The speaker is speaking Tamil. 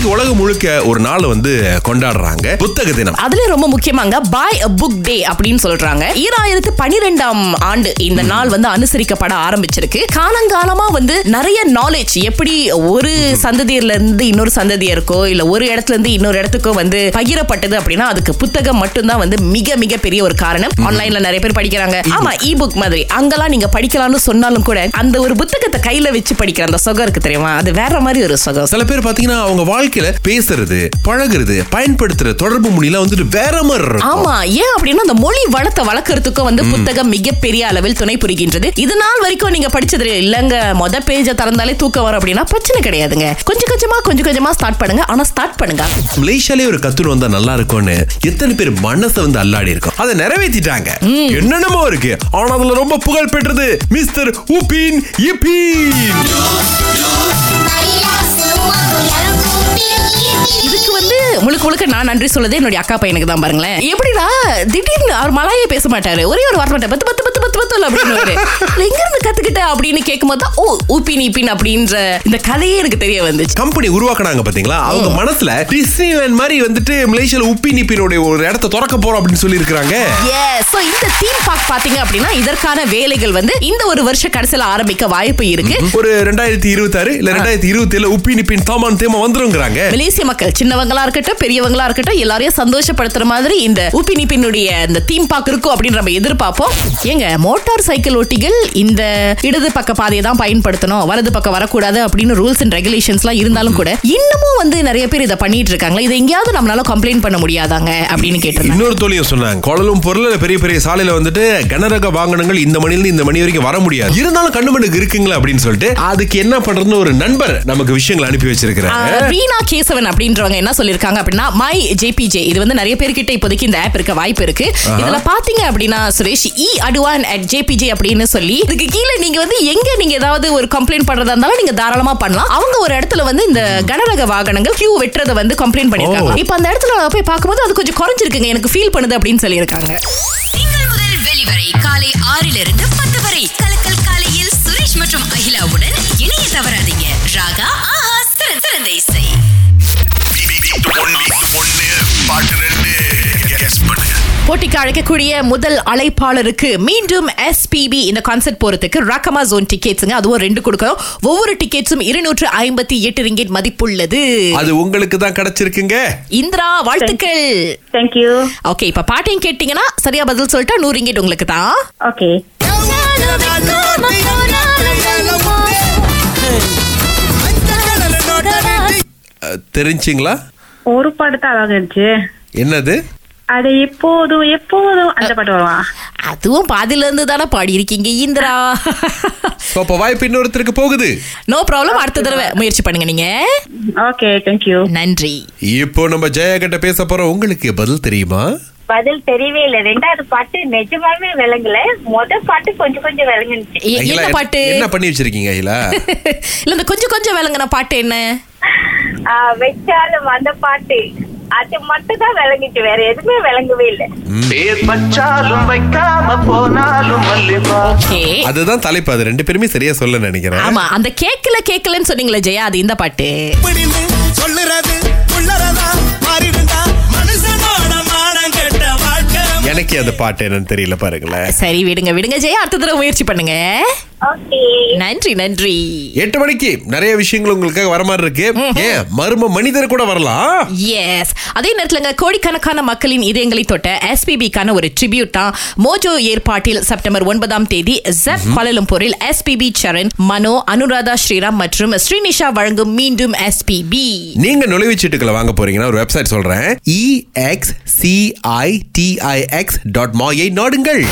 இன்னைக்கு உலகம் முழுக்க ஒரு நாள் வந்து கொண்டாடுறாங்க. புத்தக தினம். அதுல ரொம்ப முக்கியமாங்க பாய் அ புக் டே அப்படின்னு சொல்றாங்க. ஈராயிரத்து பனிரெண்டாம் ஆண்டு இந்த நாள் வந்து அனுசரிக்கப்பட ஆரம்பிச்சிருக்கு. காலங்காலமா வந்து நிறைய நாலேஜ் எப்படி ஒரு சந்ததியில இருந்து இன்னொரு சந்ததியருக்கோ இல்ல ஒரு இடத்துல இருந்து இன்னொரு இடத்துக்கோ வந்து பகிரப்பட்டது அப்படின்னா அதுக்கு புத்தகம் மட்டும்தான் வந்து மிக மிக பெரிய ஒரு காரணம். ஆன்லைன்ல நிறைய பேர் படிக்கிறாங்க. ஆமா இ புக் மாதிரி. அங்கெல்லாம் நீங்க படிக்கலாம்னு சொன்னாலும் கூட அந்த ஒரு புத்தகத்தை கையில வச்சு படிக்கிற அந்த சுகம் இருக்கு தெரியுமா? அது வேற மாதிரி ஒரு சுகம். சில பேர் பாத்தீங்கன்னா அவங்க வாழ்க்கையில பேசுறது பழகுறது பயன்படுத்துற தொடர்பு மொழியெல்லாம் வந்துட்டு வேற மாதிரி இருக்கும். ஆமா ஏன் அப்படின்னா அந்த மொழி வளத்தை வளர்க்கறதுக்கும் வந்து புத்தகம் மிகப்பெரிய அளவில் துணை புரிகின்றது. இது நாள் வரைக்கும் நீங்க படிச்சது இல்லங்க. மொத பேஜ திறந்தாலே தூக்கம் வரும் அப்படின்னா பிரச்சனை கிடையாதுங்க. கொஞ்சம் கொஞ்சமா கொஞ்சம் கொஞ்சமா ஸ்டார்ட் பண்ணுங்க. ஆனா ஸ்டார்ட் பண்ணுங்க. மலேசியாலே ஒரு கத்துரு வந்தா நல்லா இருக்கும்னு எத்தனை பேர் மனசை வந்து அல்லாடி இருக்கும். அதை நிறைவேற்றிட்டாங்க என்னென்னமோ இருக்கு. ஆனா அதுல ரொம்ப புகழ் பெற்றது மிஸ்டர் உபின் இபின். இதுக்கு வந்து முழுக்க முழுக்க நான் நன்றி சொல்லுது என்னுடைய அக்கா பையனுக்கு தான் பாருங்களேன். எப்படிடா? திடீர்னு அவர் மலாயே பேச மாட்டாரு. ஒரே ஒரு வார்த்தை பத்து பத்து பத்து பத்து பத்து அப்படின்னு எங்க இருந்து கத்துக்கிட்ட அப்படின்னு கேட்கும்போது தான் ஓ ஊப்பின் இப்பின் அப்படின்ற இந்த கதையே எனக்கு தெரிய வந்துச்சு. கம்பெனி உருவாக்குனாங்க பாத்தீங்களா? அவங்க மனசுல டிஸ்னிலேண்ட் மாதிரி வந்துட்டு மலேசியால உப்பி நிப்பினுடைய ஒரு இடத்த திறக்க போறோம் அப்படின்னு சொல்லி இருக்காங்க. So, இந்த தீம் பார்க் பாத்தீங்க அப்படின்னா இதற்கான வேலைகள் வந்து இந்த ஒரு வருஷ கடைசியில ஆரம்பிக்க வாய்ப்பு இருக்கு. ஒரு ரெண்டாயிரத்தி இருபத்தி ஆறு இல்ல ரெண்டாயிரத்தி இருபத்தி ஏழு உப்பி நிப்பின் தாமான் தேமா வந்துருங்கிறாங்க. மலேசிய மக்கள் சின்னவங்களா இருக்கட்டும் பெரியவங்களா இருக்கட்டும் எல்லாரையும் சந்தோஷப்படுத்துற மாதிரி இந்த உப்பினிப்பினுடைய இந்த தீம் பார்க் இருக்கும் அப்படின்னு நம்ம எதிர்பார்ப்போம். ஏங்க மோட்டார் சைக்கிள் ஓட்டிகள் இந்த இடது பக்க பாதையை தான் பயன்படுத்தணும் வலது பக்கம் வரக்கூடாது அப்படின்னு ரூல்ஸ் அண்ட் ரெகுலேஷன்ஸ்லாம் இருந்தாலும் கூட இன்னமும் வந்து நிறைய பேர் இதை பண்ணிட்டு இருக்காங்களா இதை எங்கேயாவது நம்மளால கம்ப்ளைண்ட் பண்ண முடியாதாங்க அப்படின்னு கேட்டிருந்தாங்க இன்னொரு தோழியும் சொன்னாங்க கோலலும் பொருள் பெரிய பெரிய சாலையில வந்துட்டு கனரக வாகனங்கள் இந்த மணில இந்த மணி வரைக்கும் வர முடியாது. இருந்தாலும் கண்ணு மண்ணுக்கு இருக்குங்களா அப்படின்னு சொல்லிட்டு அதுக்கு என்ன பண்றதுன்னு ஒரு நண்பர் நமக்கு விஷயங்களை அனுப்பி வச்சிருக்கிறாங்க கேசவன் அப்படின்றவங்க என்ன சொல்லிருக்காங்க அப்படின்னா மை ஜேபிஜே இது வந்து நிறைய பேர்கிட்ட இப்போதைக்கு இந்த ஆப் இருக்க வாய்ப்பு இருக்கு. இதுல பாத்தீங்க அப்படின்னா சுரேஷ் இ அடுவான் அட் ஜேபிஜே அப்படின்னு சொல்லி இதுக்கு கீழே நீங்க வந்து எங்க நீங்க ஏதாவது ஒரு கம்ப்ளைண்ட் பண்றதா இருந்தாலும் நீங்க தாராளமா பண்ணலாம். அவங்க ஒரு இடத்துல வந்து இந்த கனரக வாகனங்கள் கியூ வெட்டுறத வந்து கம்ப்ளைண்ட் பண்ணிருக்காங்க இப்போ அந்த இடத்துல போய் பார்க்கும்போது அது கொஞ்சம் குறைஞ்சிருக்குங்க. எனக்கு ஃபீல் பண்ணுது அப்படின்னு சொல்லியிருக்காங்க. திங்கள் முதல் வெளிவரை காலை ஆறிலிருந்து பத்து வரை. கலக்கல் காலையில் சுரேஷ் மற்றும் அகிலாவுடன் போட்டிக்கு அழைக்கக்கூடிய முதல் அழைப்பாளருக்கு மீண்டும் எஸ்பிபி இந்த கான்சர்ட் போறதுக்கு ரக்கமா ஜோன் டிக்கெட்ஸுங்க அதுவும் ரெண்டு கொடுக்கறோம் ஒவ்வொரு டிக்கெட்ஸும் இருநூற்று ஐம்பத்தி எட்டு ரிங்கெட் மதிப்புள்ளது. அது உங்களுக்கு தான் கிடைச்சிருக்குங்க. இந்திரா வாழ்த்துக்கள். தேங்க்யூ ஓகே இப்ப பாட்டையும் கேட்டீங்கன்னா சரியா பதில் சொல்லிட்டா நூறு ரிங்கெட் உங்களுக்கு தான். ஓகே தெரிஞ்சுங்களா? ஒரு பாட்டு தான் அழகா என்னது? அது எப்போதும் எப்போதும் அந்த பாட்டு வருவா அதுவும் பாதியில இருந்து தானே பாடி இருக்கீங்க இந்திரா. So, அப்ப வாய்ப்பு இன்னொருத்தருக்கு போகுது. நோ ப்ராப்ளம் அடுத்த தடவை முயற்சி பண்ணுங்க நீங்க. ஓகே தேங்க்யூ நன்றி. இப்போ நம்ம ஜெயா கிட்ட பேச போறோம். உங்களுக்கு பதில் தெரியுமா? பதில் தெரியவே இல்ல. ரெண்டாவது பாட்டு நிஜமாவே விளங்கல. முத பாட்டு கொஞ்சம் கொஞ்சம் அகிலா, என்ன பாட்டு? என்ன பண்ணி வச்சிருக்கீங்க அகிலா? இல்ல இந்த கொஞ்சம் கொஞ்சம் விளங்குன பாட்டு என்ன? ஆஹ் வச்சாலும் அந்த பாட்டு. அது மட்டும் தான் விளங்குச்சு வேற எதுவுமே விளங்கவே இல்ல. பேர் வச்சாலும் வைக்காம போனாலும் அதுதான் தலைப்பு அது ரெண்டு பேருமே சரியா சொல்ல நினைக்கிறேன். ஆமா அந்த கேக்கல கேக்கலன்னு சொன்னீங்களே ஜெயா அது இந்த பாட்டு. சொல்லுறது எனக்கே அந்த பாட்டு என்னன்னு தெரியல பாருங்களேன். சரி விடுங்க விடுங்க ஜெயா அடுத்த தடவை முயற்சி பண்ணுங்க. நன்றி நன்றி. எட்டு மணிக்கு நிறைய விஷயங்கள் உங்களுக்காக வர மாதிரி இருக்கு. ஏன் மர்ம மனிதர் கூட வரலாம் எஸ் அதே நேரத்துல கோடிக்கணக்கான மக்களின் இதயங்களை தொட்ட எஸ்பிபிக்கான ஒரு ட்ரிபியூட் தான் மோஜோ ஏற்பாட்டில் செப்டம்பர் ஒன்பதாம் தேதி ஜெப் கோலலம்பூரில் எஸ்பிபி சரண் மனோ அனுராதா ஸ்ரீராம் மற்றும் ஸ்ரீனிஷா வழங்கும் மீண்டும் எஸ்பிபி நீங்க நுழைவுச்சீட்டுகளை வாங்க போறீங்கன்னா ஒரு வெப்சைட் சொல்றேன். இ எக்ஸ் சிஐடிஐஎக்ஸ் டாட் மாயை நாடுங்கள்.